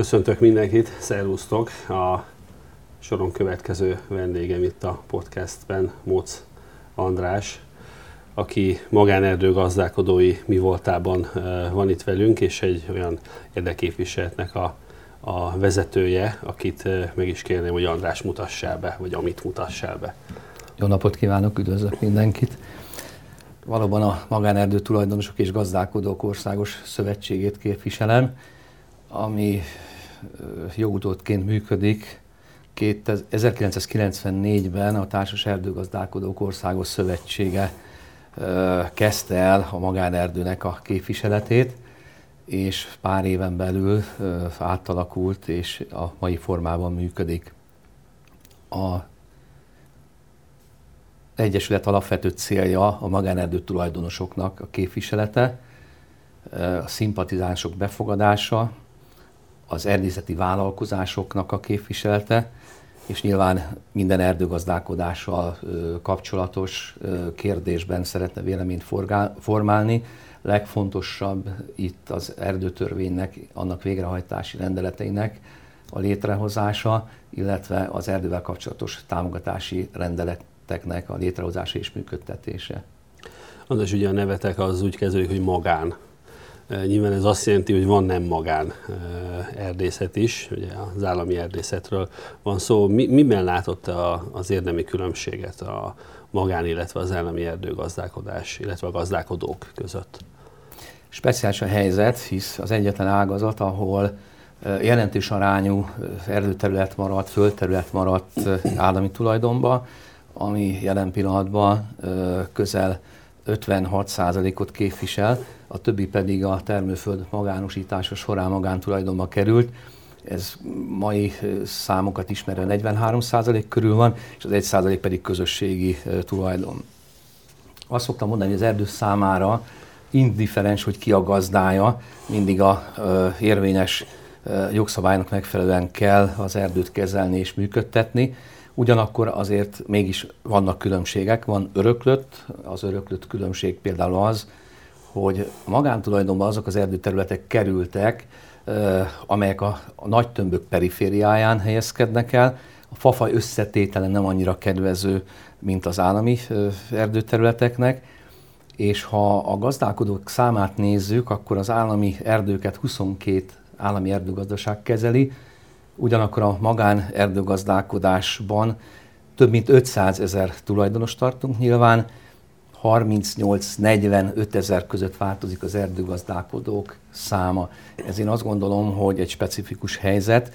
Köszöntök mindenkit, szervusztok! A soron következő vendégem itt a podcastben, Moc András, aki magánerdő gazdálkodói mi voltában van itt velünk, és egy olyan érdeképviseletnek a, a vezetője, akit meg is kérném, hogy András mutassál be, vagy amit mutassál be. Jó napot kívánok, üdvözlök mindenkit! Valóban a Magánerdő Tulajdonosok és Gazdálkodók Országos Szövetségét képviselem, ami jogutódként működik. 1994-ben a Társas Erdőgazdálkodók Országos Szövetsége kezdte el a magánerdőnek a képviseletét, és pár éven belül átalakult, és a mai formában működik. A Egyesület alapvető célja a magánerdő tulajdonosoknak a képviselete, a szimpatizánsok befogadása, az erdészeti vállalkozásoknak a képviselete, és nyilván minden erdőgazdálkodással kapcsolatos kérdésben szeretne véleményt formálni. Legfontosabb itt az erdőtörvénynek, annak végrehajtási rendeleteinek a létrehozása, illetve az erdővel kapcsolatos támogatási rendeleteknek a létrehozása és működtetése. András, ugye a nevetek az úgy kezdődik, hogy magán Nyilván ez azt jelenti, hogy van nem magán erdészet is, ugye az állami erdészetről van szó. Mi, miben látott az érdemi különbséget a magán, illetve az állami erdőgazdálkodás, illetve a gazdálkodók között? Speciális a helyzet, hisz az egyetlen ágazat, ahol jelentős arányú erdőterület maradt, földterület maradt állami tulajdonba, ami jelen pillanatban közel 56%-ot képvisel, a többi pedig a termőföld magánosítása során magántulajdonba került. Ez mai számokat ismerve 43% körül van, és az 1% pedig közösségi tulajdon. Azt szoktam mondani, hogy az erdő számára indifferens, hogy ki a gazdája, mindig a érvényes jogszabálynak megfelelően kell az erdőt kezelni és működtetni. Ugyanakkor azért mégis vannak különbségek, van öröklött, az öröklött különbség például az, hogy a magántulajdonban azok az erdőterületek kerültek, amelyek a, nagy tömbök perifériáján helyezkednek el. A fafaj összetétele nem annyira kedvező, mint az állami erdőterületeknek, és ha a gazdálkodók számát nézzük, akkor az állami erdőket 22 állami erdőgazdaság kezeli, ugyanakkor a magán erdőgazdálkodásban több mint 500 ezer tulajdonos tartunk nyilván, 38-45 ezer között változik az erdőgazdálkodók száma. Ez én azt gondolom, hogy egy specifikus helyzet,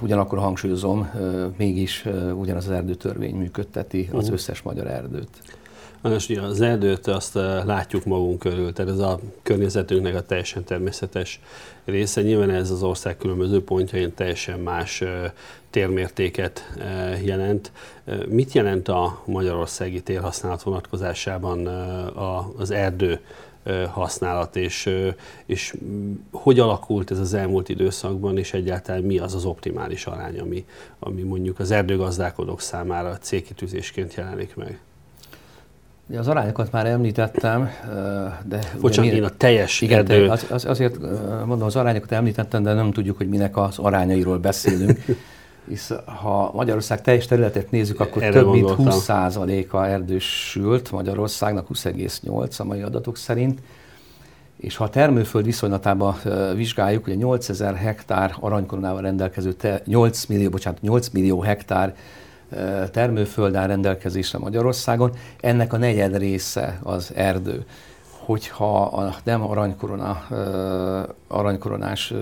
ugyanakkor hangsúlyozom, mégis ugyanaz az erdőtörvény működteti az összes magyar erdőt. Most ugye az erdőt azt látjuk magunk körül, tehát ez a környezetünknek a teljesen természetes része. Nyilván ez az ország különböző pontjain teljesen más térmértéket jelent. Mit jelent a magyarországi térhasználat vonatkozásában az erdő használat, és, és hogy alakult ez az elmúlt időszakban, és egyáltalán mi az az optimális arány, ami, ami mondjuk az erdőgazdálkodók számára célkitűzésként jelenik meg? Az arányokat már említettem, de... Bocsánat, mire, én a teljes igen, erdő... Az, az, azért mondom, az arányokat említettem, de nem tudjuk, hogy minek az arányairól beszélünk. Hisz ha Magyarország teljes területet nézzük, akkor Erre több gondoltam. mint 20%-a erdősült Magyarországnak, 20,8 a mai adatok szerint. És ha a termőföld viszonylatában vizsgáljuk, ugye 8000 hektár aranykoronával rendelkező, 8 millió, bocsánat, 8 millió hektár termőföld áll rendelkezésre Magyarországon, ennek a negyed része az erdő. Hogyha a nem aranykorona, aranykoronás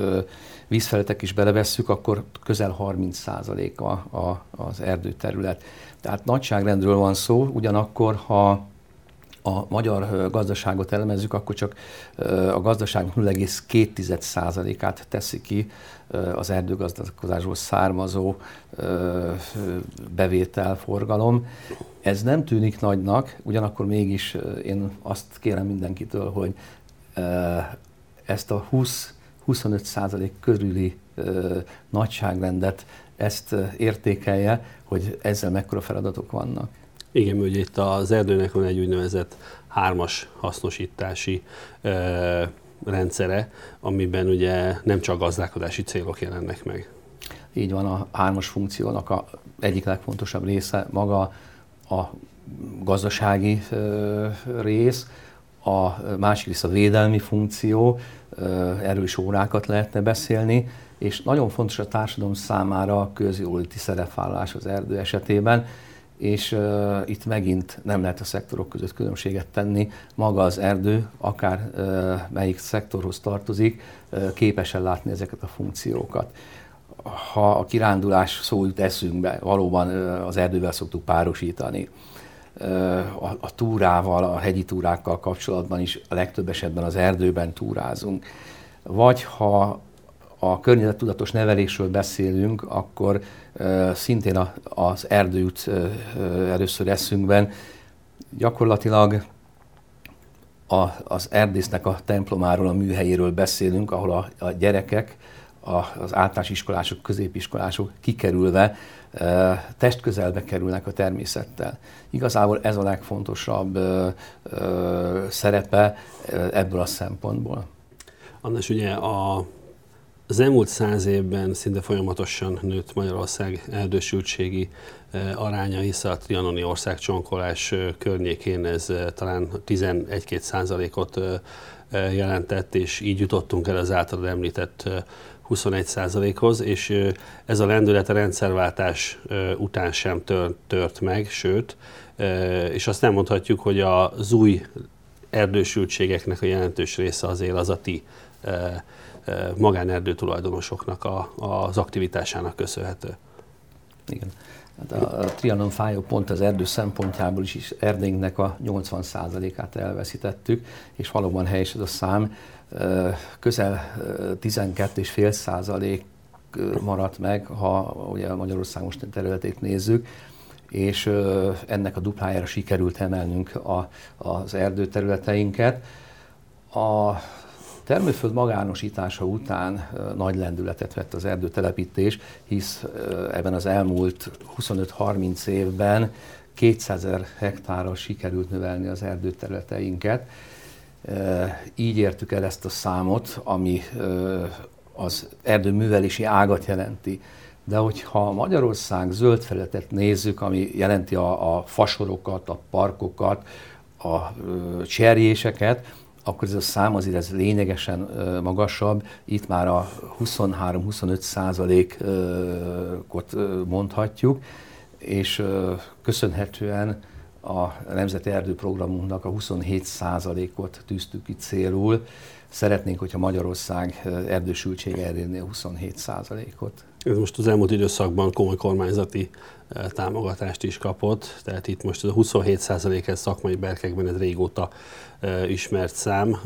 vízfeletek is belevesszük, akkor közel 30%-a a, az erdőterület. Tehát nagyságrendről van szó, ugyanakkor ha a magyar gazdaságot elemezzük, akkor csak a gazdaság 0,2%-át teszi ki az erdőgazdálkodásból származó bevételforgalom. Ez nem tűnik nagynak, ugyanakkor mégis én azt kérem mindenkitől, hogy ezt a 20-25 százalék körüli nagyságrendet ezt értékelje, hogy ezzel mekkora feladatok vannak. Igen, ugye itt az erdőnek van egy úgynevezett hármas hasznosítási rendszere, amiben ugye nem csak gazdálkodási célok jelennek meg. Így van, a hármas funkciónak a egyik legfontosabb része maga a gazdasági rész, a másik rész a védelmi funkció, erről is órákat lehetne beszélni, és nagyon fontos a társadalom számára a közjóléti szerepvállalás az erdő esetében, és uh, itt megint nem lehet a szektorok között különbséget tenni. Maga az erdő, akár uh, melyik szektorhoz tartozik, uh, képes látni ezeket a funkciókat. Ha a kirándulás szó jut eszünkbe, valóban uh, az erdővel szoktuk párosítani. Uh, a, a túrával, a hegyi túrákkal kapcsolatban is a legtöbb esetben az erdőben túrázunk. Vagy ha a környezettudatos nevelésről beszélünk, akkor szintén az erdő jut először eszünkben. Gyakorlatilag a, az erdésznek a templomáról, a műhelyéről beszélünk, ahol a, a gyerekek, a, az általános iskolások, középiskolások kikerülve uh, testközelbe kerülnek a természettel. Igazából ez a legfontosabb uh, uh, szerepe ebből a szempontból. Annas, ugye a az elmúlt száz évben szinte folyamatosan nőtt Magyarország erdősültségi eh, aránya, hiszen a trianoni országcsonkolás eh, környékén ez eh, talán 11-2 százalékot jelentett, és így jutottunk el az általad említett 21 százalékhoz, és ez a lendület a rendszerváltás után sem tört, tört meg, sőt, és azt nem mondhatjuk, hogy az új erdősültségeknek a jelentős része azért az a ti magánerdő tulajdonosoknak a, az aktivitásának köszönhető. Igen. Hát a, a Trianon fájó pont az erdő szempontjából is, is erdénknek a 80%-át elveszítettük, és valóban helyes ez a szám. Közel 12,5 százalék maradt meg, ha ugye Magyarország most területét nézzük, és ennek a duplájára sikerült emelnünk a, az erdőterületeinket. A termőföld magánosítása után nagy lendületet vett az erdőtelepítés, hisz ebben az elmúlt 25-30 évben 200 ezer hektárral sikerült növelni az erdőterületeinket. Így értük el ezt a számot, ami az erdőművelési ágat jelenti. De hogyha Magyarország zöld felületet nézzük, ami jelenti a, a fasorokat, a parkokat, a cserjéseket, akkor ez a szám azért ez lényegesen magasabb. Itt már a 23-25 százalékot mondhatjuk, és köszönhetően a Nemzeti Erdőprogramunknak a 27 százalékot tűztük ki célul. Szeretnénk, hogyha Magyarország erdősültsége elérné a 27 százalékot. Ez most az elmúlt időszakban komoly kormányzati támogatást is kapott, tehát itt most ez a 27 százalék szakmai berkekben ez régóta ismert szám.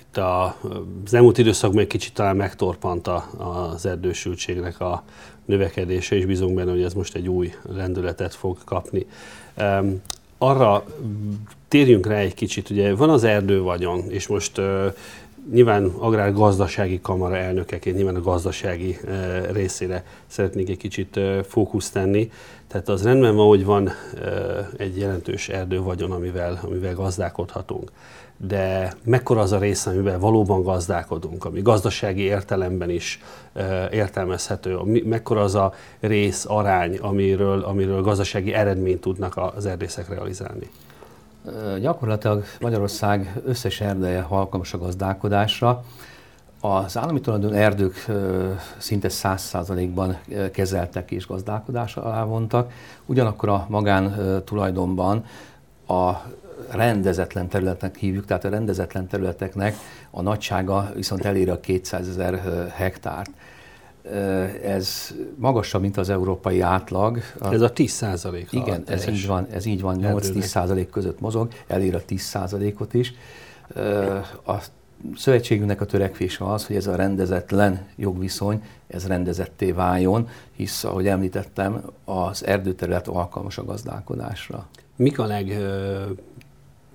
Itt a, az elmúlt időszakban egy kicsit talán megtorpant az erdősültségnek a növekedése, és bízunk benne, hogy ez most egy új lendületet fog kapni. Arra térjünk rá egy kicsit, ugye van az erdővagyon, és most nyilván agrárgazdasági kamara elnökeként nyilván a gazdasági részére szeretnék egy kicsit fókusz tenni. Tehát az rendben van, hogy van egy jelentős erdővagyon, amivel, amivel gazdálkodhatunk. De mekkora az a része, amivel valóban gazdálkodunk, ami gazdasági értelemben is értelmezhető, mekkora az a rész, arány, amiről, amiről gazdasági eredményt tudnak az erdészek realizálni? Gyakorlatilag Magyarország összes erdeje alkalmas a gazdálkodásra. Az állami tulajdon erdők szinte 100%-ban kezeltek és gazdálkodás alá vontak, ugyanakkor a magán tulajdonban a rendezetlen területnek hívjuk, tehát a rendezetlen területeknek a nagysága viszont elér a 200 ezer hektárt ez magasabb, mint az európai átlag. Ez a 10 százalék. Igen, ez így van, ez így van, 8-10 százalék között mozog, elér a 10 százalékot is. A szövetségünknek a törekvése az, hogy ez a rendezetlen jogviszony, ez rendezetté váljon, hisz, ahogy említettem, az erdőterület alkalmas a gazdálkodásra. Mik a leg,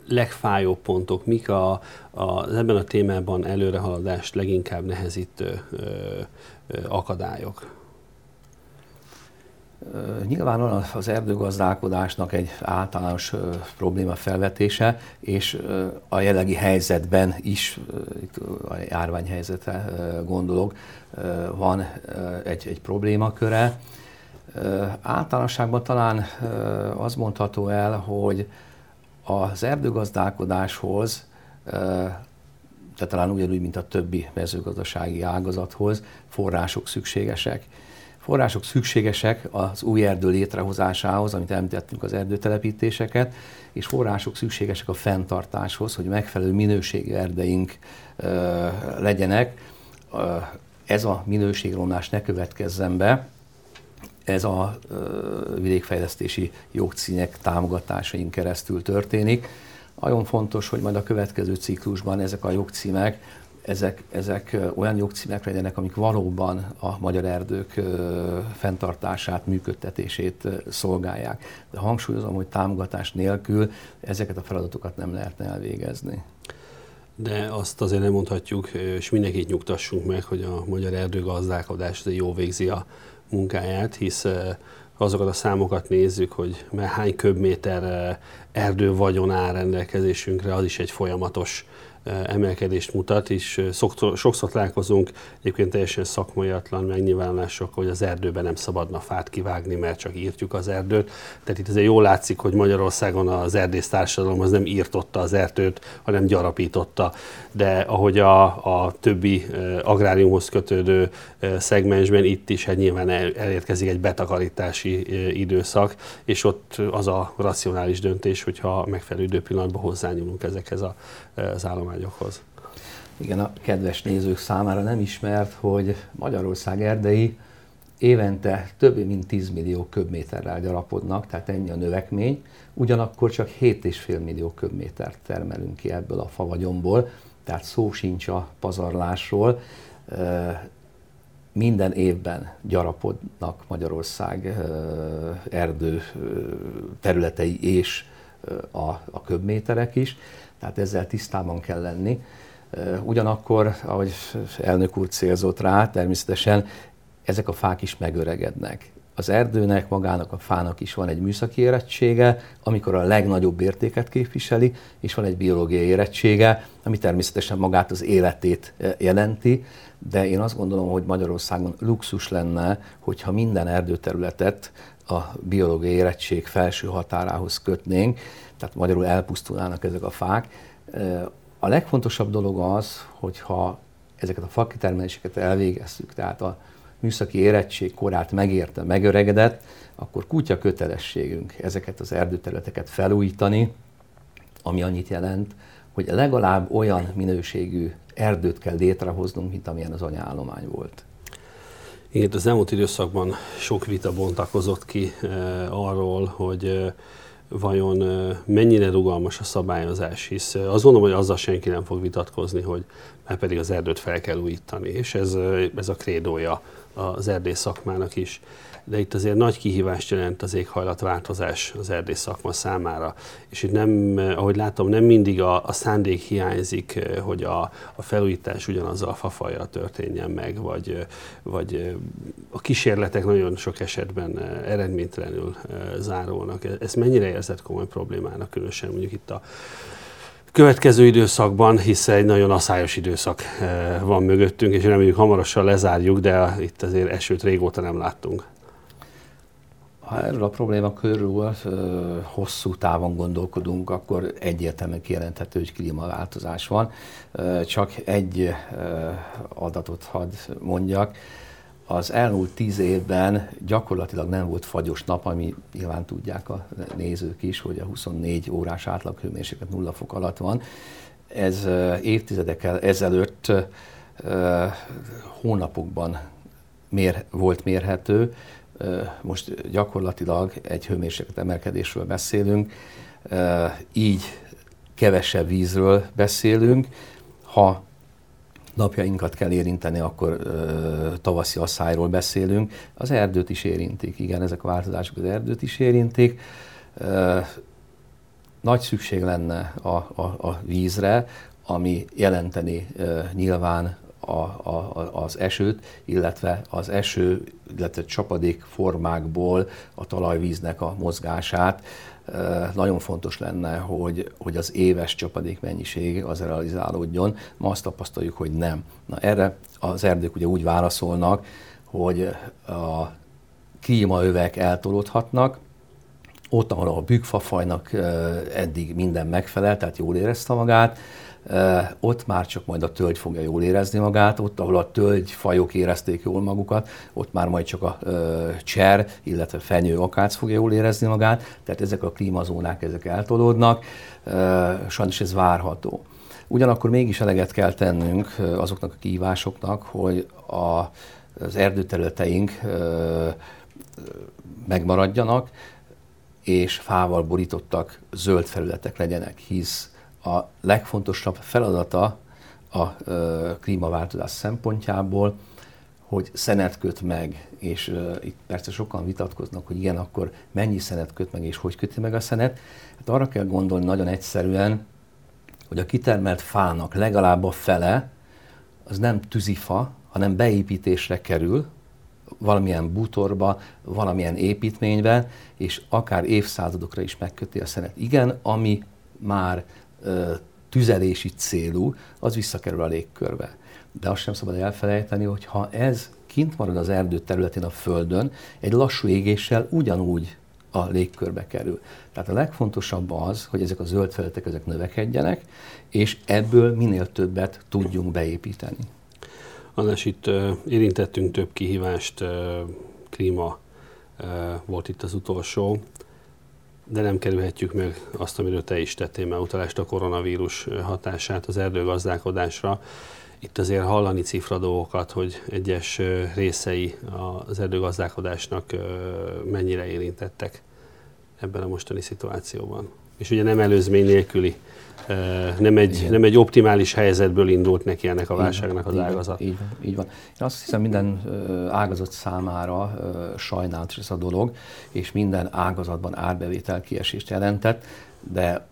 legfájóbb pontok, mik a, a, ebben a témában előrehaladást leginkább nehezítő ö, akadályok? Nyilván az erdőgazdálkodásnak egy általános probléma felvetése, és a jelenlegi helyzetben is, itt a járványhelyzetre gondolok, van egy, egy problémaköre. Általánosságban talán az mondható el, hogy az erdőgazdálkodáshoz, tehát talán ugyanúgy, mint a többi mezőgazdasági ágazathoz, források szükségesek források szükségesek az új erdő létrehozásához, amit említettünk az erdőtelepítéseket, és források szükségesek a fenntartáshoz, hogy megfelelő minőségű erdeink ö, legyenek. Ez a minőségromlás ne következzen be, ez a ö, vidékfejlesztési jogcímek támogatásaink keresztül történik. Nagyon fontos, hogy majd a következő ciklusban ezek a jogcímek ezek, ezek olyan jogcímek legyenek, amik valóban a magyar erdők fenntartását, működtetését szolgálják. De hangsúlyozom, hogy támogatás nélkül ezeket a feladatokat nem lehetne elvégezni. De azt azért nem mondhatjuk, és mindenkit nyugtassunk meg, hogy a magyar erdőgazdálkodás jó végzi a munkáját, hisz azokat a számokat nézzük, hogy hány köbméter erdő vagyon áll rendelkezésünkre, az is egy folyamatos emelkedést mutat, és sokszor, sokszor találkozunk egyébként teljesen szakmaiatlan megnyilvánulások, hogy az erdőben nem szabadna fát kivágni, mert csak írtjuk az erdőt. Tehát itt azért jól látszik, hogy Magyarországon az erdész társadalom az nem írtotta az erdőt, hanem gyarapította. De ahogy a, a többi agráriumhoz kötődő szegmensben itt is hát nyilván elérkezik egy betakarítási időszak, és ott az a racionális döntés, hogyha megfelelő időpillanatban hozzányúlunk ezekhez a, az állomány kormányokhoz. Igen, a kedves nézők számára nem ismert, hogy Magyarország erdei évente több mint 10 millió köbméterrel gyarapodnak, tehát ennyi a növekmény, ugyanakkor csak 7,5 millió köbmétert termelünk ki ebből a favagyomból, tehát szó sincs a pazarlásról. Minden évben gyarapodnak Magyarország erdő területei és a, a köbméterek is tehát ezzel tisztában kell lenni. Ugyanakkor, ahogy elnök úr célzott rá, természetesen ezek a fák is megöregednek. Az erdőnek, magának a fának is van egy műszaki érettsége, amikor a legnagyobb értéket képviseli, és van egy biológiai érettsége, ami természetesen magát az életét jelenti, de én azt gondolom, hogy Magyarországon luxus lenne, hogyha minden erdőterületet a biológiai érettség felső határához kötnénk, tehát magyarul elpusztulnának ezek a fák. A legfontosabb dolog az, hogyha ezeket a fakitermeléseket elvégeztük, tehát a műszaki érettség korát megérte, megöregedett, akkor kutya kötelességünk ezeket az erdőterületeket felújítani, ami annyit jelent, hogy legalább olyan minőségű erdőt kell létrehoznunk, mint amilyen az anyállomány volt. Igen, az elmúlt időszakban sok vita bontakozott ki eh, arról, hogy eh, vajon mennyire rugalmas a szabályozás, hisz azt gondolom, hogy azzal senki nem fog vitatkozni, hogy már pedig az erdőt fel kell újítani, és ez, ez a krédója az erdész szakmának is de itt azért nagy kihívást jelent az éghajlatváltozás az erdész szakma számára. És itt nem, ahogy látom, nem mindig a, a szándék hiányzik, hogy a, a felújítás ugyanazzal a fafajjal történjen meg, vagy, vagy a kísérletek nagyon sok esetben eredménytelenül zárulnak. Ezt mennyire érzett komoly problémának, különösen mondjuk itt a következő időszakban, hisz egy nagyon aszályos időszak van mögöttünk, és reméljük hamarosan lezárjuk, de itt azért esőt régóta nem láttunk. Ha erről a probléma körül hosszú távon gondolkodunk, akkor egyértelműen kijelenthető, hogy klímaváltozás van. Csak egy adatot hadd mondjak. Az elmúlt tíz évben gyakorlatilag nem volt fagyos nap, ami nyilván tudják a nézők is, hogy a 24 órás átlaghőmérséklet nulla fok alatt van. Ez évtizedekkel ezelőtt hónapokban mér, volt mérhető, most gyakorlatilag egy hőmérséklet emelkedésről beszélünk, így kevesebb vízről beszélünk. Ha napjainkat kell érinteni, akkor tavaszi asszályról beszélünk. Az erdőt is érintik, igen, ezek a változások az erdőt is érintik. Nagy szükség lenne a, a, a vízre, ami jelenteni nyilván a, a, az esőt, illetve az eső, illetve csapadék formákból a talajvíznek a mozgását. Nagyon fontos lenne, hogy, hogy az éves csapadék mennyiség az realizálódjon. Ma azt tapasztaljuk, hogy nem. Na erre az erdők ugye úgy válaszolnak, hogy a klímaövek eltolódhatnak, ott, ahol a bükkfafajnak eddig minden megfelelt, tehát jól érezte magát, ott már csak majd a tölgy fogja jól érezni magát, ott, ahol a tölgyfajok érezték jól magukat, ott már majd csak a cser, illetve fenyő, akác fogja jól érezni magát, tehát ezek a klímazónák, ezek eltolódnak, sajnos ez várható. Ugyanakkor mégis eleget kell tennünk azoknak a kívásoknak, hogy a, az erdőterületeink megmaradjanak, és fával borítottak zöld felületek legyenek, hisz a legfontosabb feladata a klímaváltozás szempontjából, hogy szenet köt meg, és uh, itt persze sokan vitatkoznak, hogy igen, akkor mennyi szenet köt meg, és hogy köti meg a szenet. Hát arra kell gondolni nagyon egyszerűen, hogy a kitermelt fának legalább a fele az nem tűzifa, hanem beépítésre kerül, valamilyen bútorba, valamilyen építménybe, és akár évszázadokra is megköti a szenet. Igen, ami már tüzelési célú, az visszakerül a légkörbe. De azt sem szabad elfelejteni, hogy ha ez kint marad az erdő területén a Földön, egy lassú égéssel ugyanúgy a légkörbe kerül. Tehát a legfontosabb az, hogy ezek a zöld felületek ezek növekedjenek, és ebből minél többet tudjunk beépíteni. Annás itt érintettünk több kihívást, klíma volt itt az utolsó, de nem kerülhetjük meg azt, amiről te is tettél már utalást, a koronavírus hatását az erdőgazdálkodásra. Itt azért hallani cifra dolgokat, hogy egyes részei az erdőgazdálkodásnak mennyire érintettek ebben a mostani szituációban. És ugye nem előzmény nélküli nem egy, nem egy optimális helyzetből indult neki ennek a válságnak az ágazat. Így van, így van. Én azt hiszem minden ágazat számára sajnálatos ez a dolog, és minden ágazatban árbevétel kiesést jelentett, de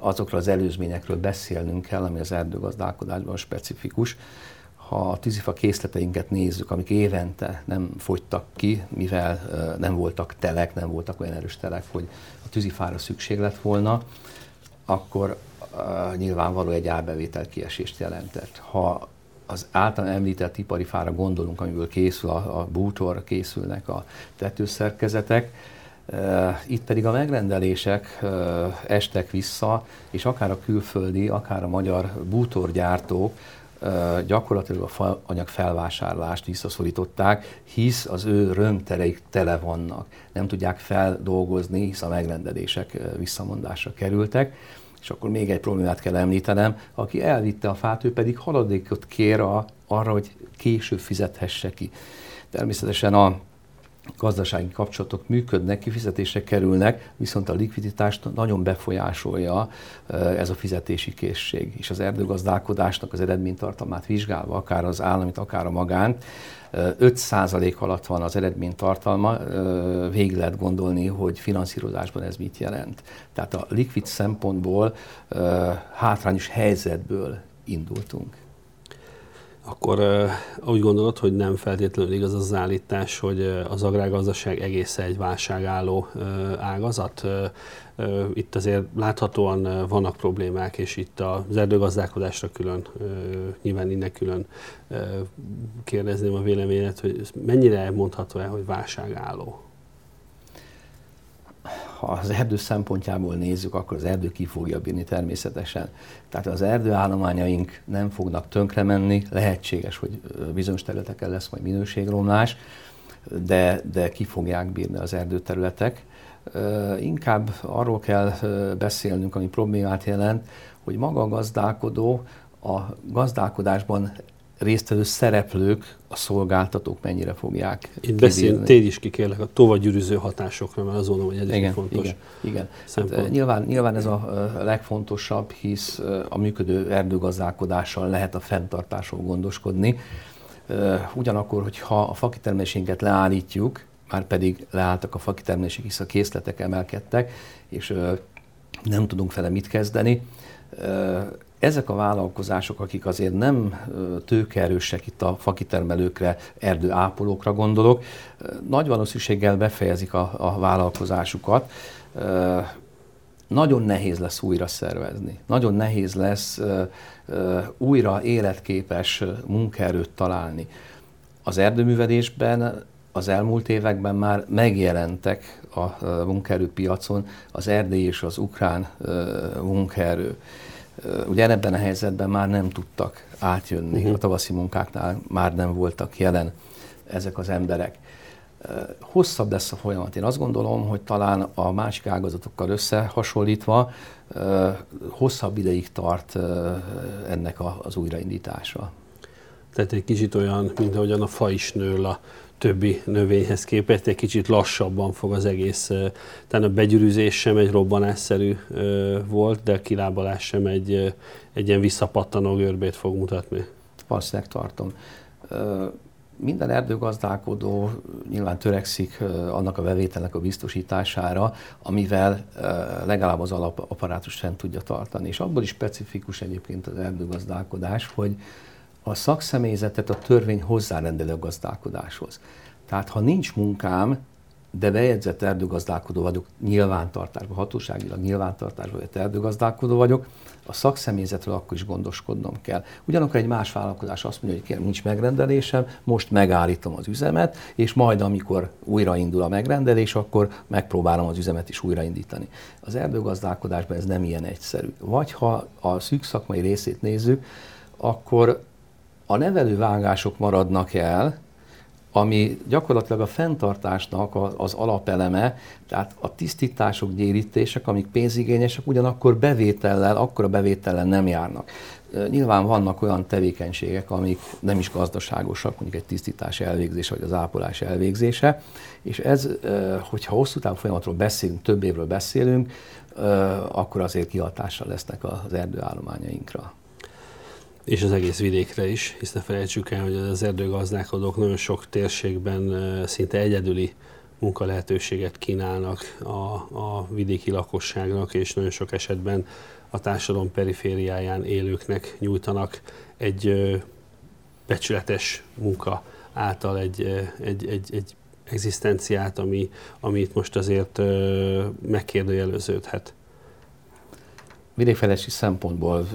azokról az előzményekről beszélnünk kell, ami az erdőgazdálkodásban specifikus. Ha a tűzifa készleteinket nézzük, amik évente nem fogytak ki, mivel nem voltak telek, nem voltak olyan erős telek, hogy a tűzifára szükség lett volna, akkor uh, nyilvánvaló egy árbevétel kiesést jelentett. Ha az által említett ipari fára gondolunk, amiből készül a, a bútor, készülnek a tetőszerkezetek, uh, itt pedig a megrendelések uh, estek vissza, és akár a külföldi, akár a magyar bútorgyártók gyakorlatilag a faanyag felvásárlást visszaszorították, hisz az ő rönttereik tele vannak. Nem tudják feldolgozni, hisz a megrendelések visszamondásra kerültek. És akkor még egy problémát kell említenem, aki elvitte a fát, ő pedig haladékot kér a, arra, hogy később fizethesse ki. Természetesen a gazdasági kapcsolatok működnek, kifizetésre kerülnek, viszont a likviditást nagyon befolyásolja ez a fizetési készség. És az erdőgazdálkodásnak az eredménytartalmát vizsgálva, akár az államit, akár a magánt, 5% alatt van az eredménytartalma, végig lehet gondolni, hogy finanszírozásban ez mit jelent. Tehát a likvid szempontból hátrányos helyzetből indultunk akkor uh, úgy gondolod, hogy nem feltétlenül igaz az állítás, hogy uh, az agrárgazdaság egész egy válságálló uh, ágazat. Itt azért láthatóan vannak problémák, és itt az erdőgazdálkodásra külön, nyilván innen külön kérdezném a véleményet, hogy mennyire mondható el, hogy válságálló? Ha az erdő szempontjából nézzük, akkor az erdő ki fogja bírni természetesen. Tehát az erdőállományaink nem fognak tönkre menni, lehetséges, hogy bizonyos területeken lesz majd minőségromlás, de, de ki fogják bírni az erdőterületek. Inkább arról kell beszélnünk, ami problémát jelent, hogy maga a gazdálkodó a gazdálkodásban résztvevő szereplők, a szolgáltatók mennyire fogják Itt beszél, tégy is ki kérlek a tovagyűrűző hatásokra, mert azon, hogy ez igen, fontos Igen, igen. Hát, nyilván, nyilván ez a legfontosabb, hisz a működő erdőgazdálkodással lehet a fenntartásról gondoskodni. Ugyanakkor, hogyha a fakitermelésénket leállítjuk, már pedig leálltak a fakitermelések, hisz a készletek emelkedtek, és nem tudunk vele mit kezdeni, ezek a vállalkozások, akik azért nem tőkeerősek itt a fakitermelőkre, erdőápolókra gondolok, nagy valószínűséggel befejezik a, a vállalkozásukat. Nagyon nehéz lesz újra szervezni. Nagyon nehéz lesz újra életképes munkaerőt találni. Az erdőművelésben az elmúlt években már megjelentek a munkaerőpiacon az erdély és az ukrán munkaerő. Ugye ebben a helyzetben már nem tudtak átjönni, uh-huh. a tavaszi munkáknál már nem voltak jelen ezek az emberek. Hosszabb lesz a folyamat. Én azt gondolom, hogy talán a másik ágazatokkal összehasonlítva hosszabb ideig tart ennek az újraindítása. Tehát egy kicsit olyan, mint ahogyan a fa is nő a többi növényhez képest, egy kicsit lassabban fog az egész, tehát a begyűrűzés sem egy robbanásszerű volt, de a kilábalás sem egy, egy ilyen visszapattanó görbét fog mutatni. Valószínűleg tartom. Minden erdőgazdálkodó nyilván törekszik annak a bevételnek a biztosítására, amivel legalább az alapaparátus fent tudja tartani. És abból is specifikus egyébként az erdőgazdálkodás, hogy a szakszemélyzetet a törvény hozzárendelő a gazdálkodáshoz. Tehát ha nincs munkám, de bejegyzett erdőgazdálkodó vagyok, nyilvántartásban, hatóságilag nyilvántartásban vagy erdőgazdálkodó vagyok, a szakszemélyzetről akkor is gondoskodnom kell. Ugyanakkor egy más vállalkozás azt mondja, hogy kérem, nincs megrendelésem, most megállítom az üzemet, és majd amikor újraindul a megrendelés, akkor megpróbálom az üzemet is újraindítani. Az erdőgazdálkodásban ez nem ilyen egyszerű. Vagy ha a szűk szakmai részét nézzük, akkor a nevelővágások maradnak el, ami gyakorlatilag a fenntartásnak az alapeleme, tehát a tisztítások, gyérítések, amik pénzigényesek, ugyanakkor bevétellel, a bevétellel nem járnak. Nyilván vannak olyan tevékenységek, amik nem is gazdaságosak, mondjuk egy tisztítás elvégzése, vagy az ápolás elvégzése, és ez, hogyha hosszú távú folyamatról beszélünk, több évről beszélünk, akkor azért kihatással lesznek az erdőállományainkra és az egész vidékre is, hisz ne felejtsük el, hogy az erdőgazdálkodók nagyon sok térségben szinte egyedüli munkalehetőséget kínálnak a, a vidéki lakosságnak, és nagyon sok esetben a társadalom perifériáján élőknek nyújtanak egy becsületes munka által egy, egy, egy, egy egzisztenciát, ami, ami itt most azért megkérdőjeleződhet vidékfejlesztési szempontból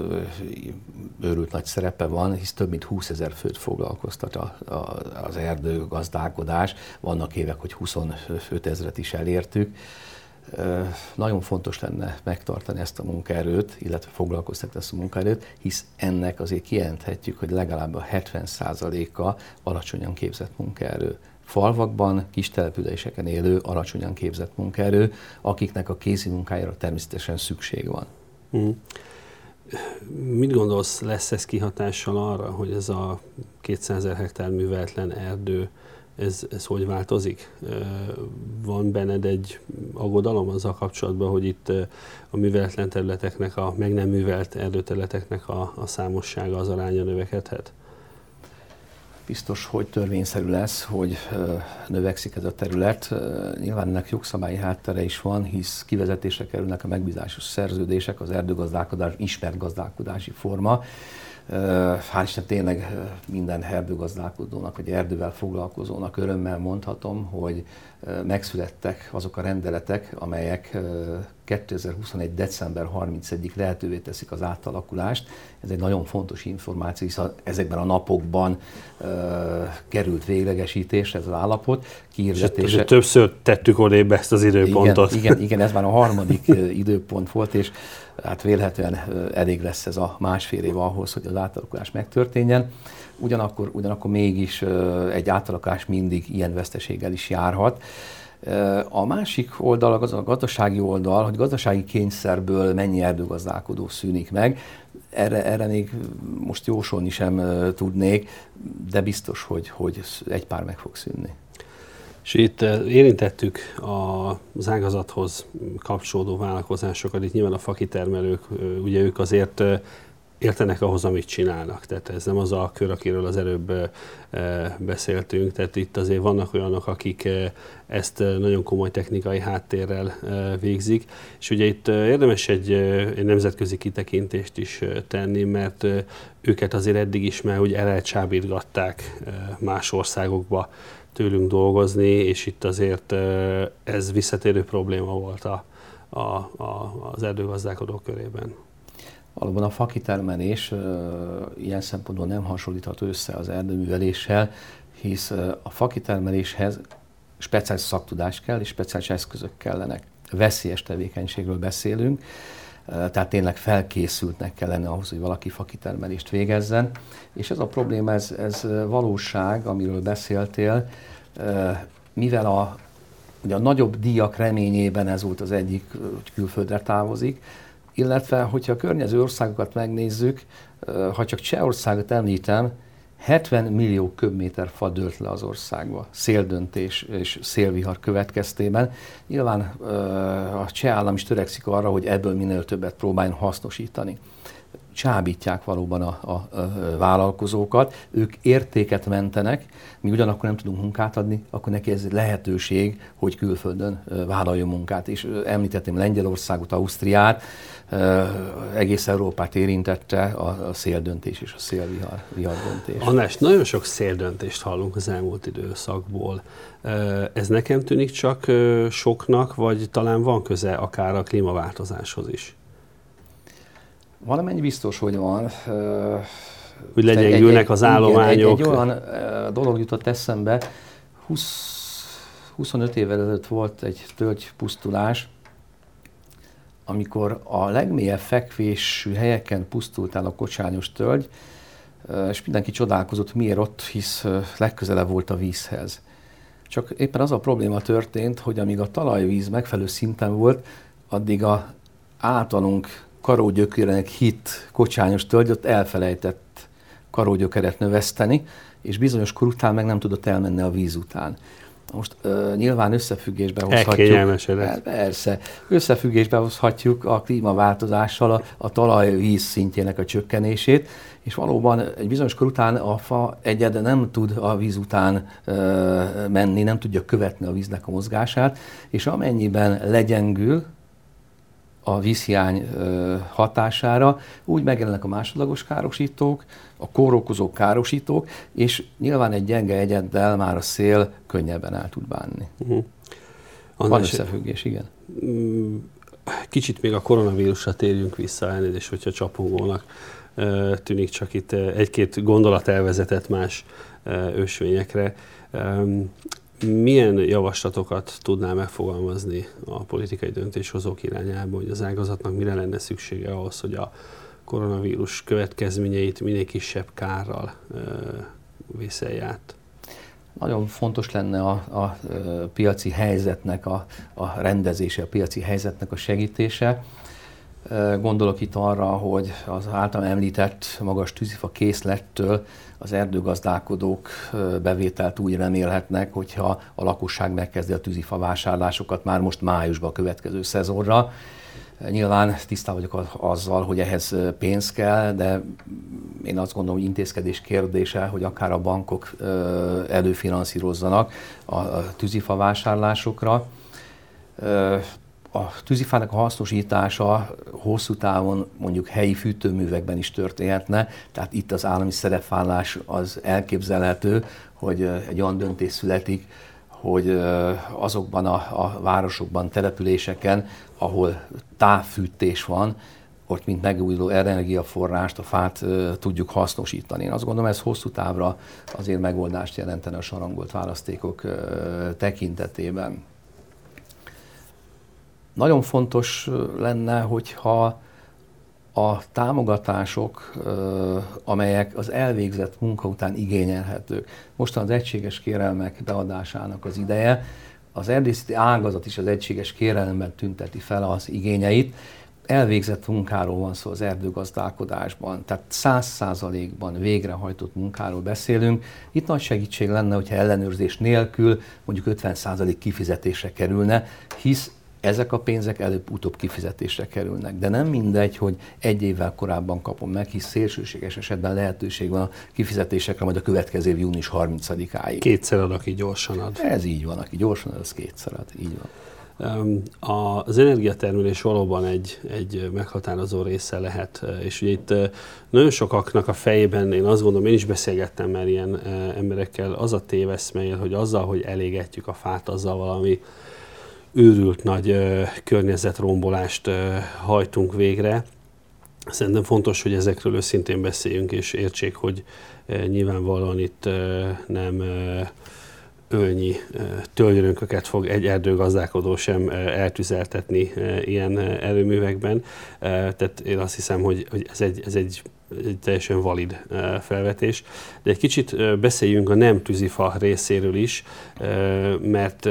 őrült nagy szerepe van, hisz több mint 20 ezer főt foglalkoztat a, a, az erdőgazdálkodás. Vannak évek, hogy 25 ezeret is elértük. Nagyon fontos lenne megtartani ezt a munkaerőt, illetve foglalkoztatni ezt a munkaerőt, hisz ennek azért kijelenthetjük, hogy legalább a 70%-a alacsonyan képzett munkaerő falvakban, kis településeken élő, alacsonyan képzett munkaerő, akiknek a kézi munkájára természetesen szükség van. Mm. Mit gondolsz, lesz ez kihatással arra, hogy ez a 200 hektár műveltlen erdő, ez, ez hogy változik? Van benned egy aggodalom azzal kapcsolatban, hogy itt a műveletlen területeknek, a meg nem művelt erdőterületeknek a, a számossága, az aránya növekedhet? Biztos, hogy törvényszerű lesz, hogy növekszik ez a terület. Nyilván ennek jogszabályi háttere is van, hisz kivezetésre kerülnek a megbízásos szerződések, az erdőgazdálkodás ismert gazdálkodási forma. Hál' Isten tényleg minden erdőgazdálkodónak, vagy erdővel foglalkozónak örömmel mondhatom, hogy megszülettek azok a rendeletek, amelyek 2021. december 31-ig lehetővé teszik az átalakulást. Ez egy nagyon fontos információ, hiszen ezekben a napokban uh, került véglegesítésre ez az állapot. Kiirdetése... Többször tettük odébb ezt az időpontot. Igen, igen, igen, ez már a harmadik időpont volt, és hát vélhetően elég lesz ez a másfél év ahhoz, hogy az átalakulás megtörténjen. Ugyanakkor, ugyanakkor mégis egy átalakulás mindig ilyen veszteséggel is járhat. A másik oldal az a gazdasági oldal, hogy gazdasági kényszerből mennyi erdőgazdálkodó szűnik meg. Erre, erre még most jósolni sem tudnék, de biztos, hogy, hogy egy pár meg fog szűnni. És itt érintettük az ágazathoz kapcsolódó vállalkozásokat, itt nyilván a fakitermelők, ugye ők azért értenek ahhoz, amit csinálnak. Tehát ez nem az a kör, akiről az előbb beszéltünk. Tehát itt azért vannak olyanok, akik ezt nagyon komoly technikai háttérrel végzik. És ugye itt érdemes egy, egy nemzetközi kitekintést is tenni, mert őket azért eddig is már úgy elcsábítgatták más országokba tőlünk dolgozni, és itt azért ez visszatérő probléma volt a, a, a, az erdőgazdálkodók körében. Valóban a fakitermelés ilyen szempontból nem hasonlítható össze az erdőműveléssel, hisz a fakitermeléshez speciális szaktudás kell, és speciális eszközök kellenek. Veszélyes tevékenységről beszélünk, tehát tényleg felkészültnek kellene ahhoz, hogy valaki fakitermelést végezzen. És ez a probléma, ez, ez valóság, amiről beszéltél, mivel a, ugye a nagyobb díjak reményében ez volt az egyik, hogy külföldre távozik, illetve hogyha a környező országokat megnézzük, ha csak Csehországot említem, 70 millió köbméter fa dőlt le az országba, széldöntés és szélvihar következtében. Nyilván a cseh állam is törekszik arra, hogy ebből minél többet próbáljon hasznosítani csábítják valóban a, a, a vállalkozókat, ők értéket mentenek, mi ugyanakkor nem tudunk munkát adni, akkor neki ez lehetőség, hogy külföldön vállaljon munkát. És említettem Lengyelországot, Ausztriát, egész Európát érintette a, a széldöntés és a szélvihar döntés. Annás, nagyon sok széldöntést hallunk az elmúlt időszakból. Ez nekem tűnik csak soknak, vagy talán van köze akár a klímaváltozáshoz is? Valamennyi biztos, hogy van. Hogy legyengülnek az állományok. egy, egy olyan dolog jutott eszembe, 20, 25 évvel ezelőtt volt egy tölgypusztulás, amikor a legmélyebb fekvésű helyeken pusztult el a kocsányos tölgy, és mindenki csodálkozott, miért ott, hisz legközelebb volt a vízhez. Csak éppen az a probléma történt, hogy amíg a talajvíz megfelelő szinten volt, addig a általunk karógyökérenek hit kocsányos tölgyöt elfelejtett karógyökeret növeszteni, és bizonyos kor után meg nem tudott elmenni a víz után. Most uh, nyilván összefüggésbe hozhatjuk. Persze. Összefüggésbe hozhatjuk a klímaváltozással a, a talajvíz szintjének a csökkenését, és valóban egy bizonyos kor után a fa egyed nem tud a víz után uh, menni, nem tudja követni a víznek a mozgását, és amennyiben legyengül, a vízhiány hatására, úgy megjelennek a másodlagos károsítók, a kórokozó károsítók, és nyilván egy gyenge egyeddel már a szél könnyebben el tud bánni. Uh-huh. Van összefüggés, igen. Mm, kicsit még a koronavírusra térjünk vissza, elnézést, hogyha csapongónak tűnik, csak itt egy-két gondolat elvezetett más ösvényekre milyen javaslatokat tudná megfogalmazni a politikai döntéshozók irányába, hogy az ágazatnak mire lenne szüksége ahhoz, hogy a koronavírus következményeit minél kisebb kárral vészelj át? Nagyon fontos lenne a, a, a piaci helyzetnek a, a rendezése, a piaci helyzetnek a segítése. Gondolok itt arra, hogy az általam említett magas tűzifa készlettől az erdőgazdálkodók bevételt úgy remélhetnek, hogyha a lakosság megkezdi a tűzifa vásárlásokat már most májusban a következő szezonra. Nyilván tisztában vagyok azzal, hogy ehhez pénz kell, de én azt gondolom, hogy intézkedés kérdése, hogy akár a bankok előfinanszírozzanak a tűzifa vásárlásokra a tűzifának a hasznosítása hosszú távon mondjuk helyi fűtőművekben is történhetne, tehát itt az állami szerepvállás az elképzelhető, hogy egy olyan döntés születik, hogy azokban a, a városokban, településeken, ahol távfűtés van, ott mint megújuló energiaforrást, a fát tudjuk hasznosítani. Én azt gondolom, ez hosszú távra azért megoldást jelentene a sarangolt választékok tekintetében. Nagyon fontos lenne, hogyha a támogatások, amelyek az elvégzett munka után igényelhetők. Mostan az egységes kérelmek beadásának az ideje, az erdészeti ágazat is az egységes kérelemben tünteti fel az igényeit. Elvégzett munkáról van szó az erdőgazdálkodásban, tehát száz százalékban végrehajtott munkáról beszélünk. Itt nagy segítség lenne, hogyha ellenőrzés nélkül mondjuk 50 százalék kifizetésre kerülne, hisz ezek a pénzek előbb-utóbb kifizetésre kerülnek. De nem mindegy, hogy egy évvel korábban kapom meg, hisz szélsőséges esetben lehetőség van a kifizetésekre majd a következő év június 30-áig. Kétszer ad, aki gyorsan ad. Ez így van, aki gyorsan ad, az kétszer ad, így van. Az energiatermelés valóban egy, egy meghatározó része lehet, és ugye itt nagyon sokaknak a fejében, én azt gondolom, én is beszélgettem már ilyen emberekkel, az a téveszmél, hogy azzal, hogy elégetjük a fát, azzal valami őrült nagy környezetrombolást hajtunk végre. Szerintem fontos, hogy ezekről őszintén beszéljünk, és értsék, hogy nyilvánvalóan itt nem ölnyi tölgyönköket fog egy erdőgazdálkodó sem eltüzeltetni ilyen erőművekben. Tehát én azt hiszem, hogy, hogy ez, egy, ez egy, egy teljesen valid felvetés. De egy kicsit beszéljünk a nem tűzifa részéről is, mert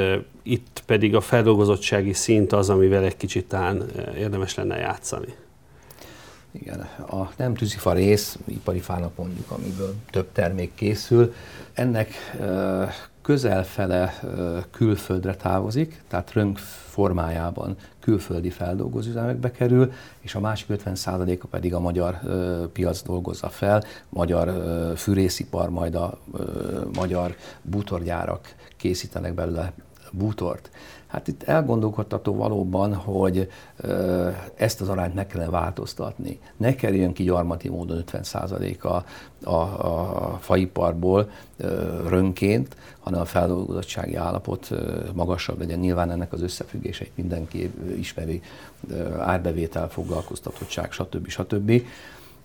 itt pedig a feldolgozottsági szint az, amivel egy kicsit talán érdemes lenne játszani. Igen, a nem tűzifa rész, ipari fának mondjuk, amiből több termék készül, ennek közelfele külföldre távozik, tehát rönk formájában külföldi feldolgozóüzemekbe kerül, és a másik 50%-a pedig a magyar piac dolgozza fel, magyar fűrészipar, majd a magyar bútorgyárak készítenek belőle bútort. Hát itt elgondolkodtató valóban, hogy ezt az arányt meg kellene változtatni. Ne kerüljön ki gyarmati módon 50% a, a, a faiparból rönként, hanem a feldolgozottsági állapot magasabb legyen. Nyilván ennek az összefüggéseit mindenki ismeri, árbevétel, foglalkoztatottság, stb. stb.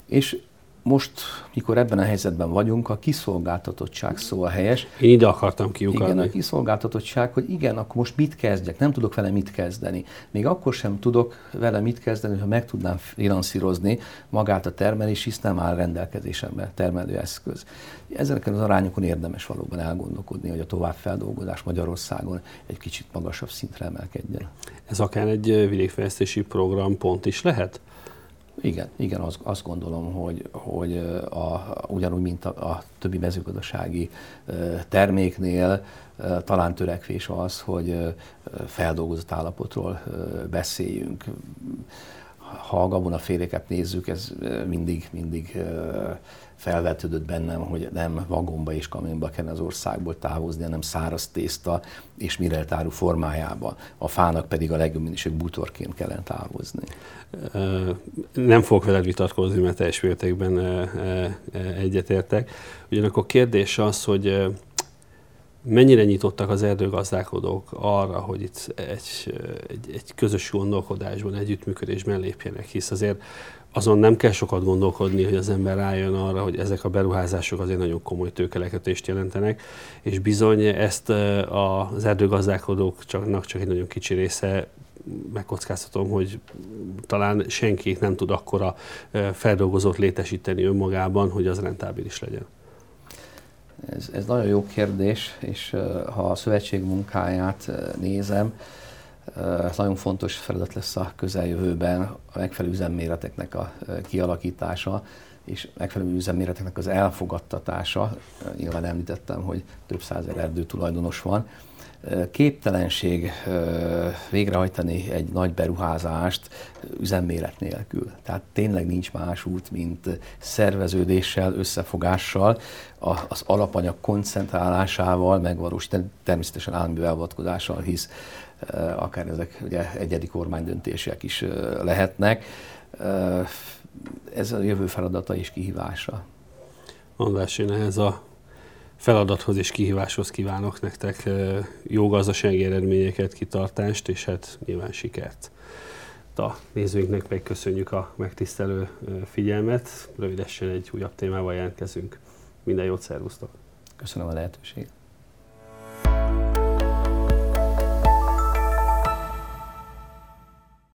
És most, mikor ebben a helyzetben vagyunk, a kiszolgáltatottság szó a helyes. Én ide akartam kiukadni. Igen, a kiszolgáltatottság, hogy igen, akkor most mit kezdjek, nem tudok vele mit kezdeni. Még akkor sem tudok vele mit kezdeni, ha meg tudnám finanszírozni magát a termelés, hisz nem áll rendelkezésembe termelőeszköz. Ezeken az arányokon érdemes valóban elgondolkodni, hogy a továbbfeldolgozás Magyarországon egy kicsit magasabb szintre emelkedjen. Ez akár egy vidékfejlesztési program pont is lehet? Igen, igen, azt, azt gondolom, hogy, hogy a, ugyanúgy, mint a, a többi mezőgazdasági terméknél, talán törekvés az, hogy feldolgozott állapotról beszéljünk. Ha a gabonaféléket nézzük, ez mindig, mindig felvetődött bennem, hogy nem vagomba és kamionba kellene az országból távozni, hanem száraz tészta és mireltáru formájába. A fának pedig a legjobb minőség bútorként kellene távozni. Nem fogok veled vitatkozni, mert teljes mértékben egyetértek. Ugyanakkor kérdés az, hogy mennyire nyitottak az erdőgazdálkodók arra, hogy itt egy, egy, egy közös gondolkodásban, együttműködésben lépjenek, hisz azért azon nem kell sokat gondolkodni, hogy az ember rájön arra, hogy ezek a beruházások azért nagyon komoly tőkeleketést jelentenek, és bizony ezt az erdőgazdálkodóknak csak egy nagyon kicsi része megkockáztatom, hogy talán senki nem tud akkora feldolgozót létesíteni önmagában, hogy az rentábilis legyen. Ez, ez nagyon jó kérdés, és ha a szövetség munkáját nézem, ez nagyon fontos feladat lesz a közeljövőben a megfelelő üzemméreteknek a kialakítása, és megfelelő üzemméreteknek az elfogadtatása. Nyilván említettem, hogy több százer erdő tulajdonos van. Képtelenség végrehajtani egy nagy beruházást üzemméret nélkül. Tehát tényleg nincs más út, mint szerveződéssel, összefogással, az alapanyag koncentrálásával megvalósítani, természetesen állami beavatkozással, hisz akár ezek ugye egyedi kormánydöntések is lehetnek. Ez a jövő feladata és kihívása. András, én ehhez a feladathoz és kihíváshoz kívánok nektek jó gazdasági eredményeket, kitartást, és hát nyilván sikert. A nézőinknek meg köszönjük a megtisztelő figyelmet. Rövidesen egy újabb témával jelentkezünk. Minden jót, szervusztok! Köszönöm a lehetőséget!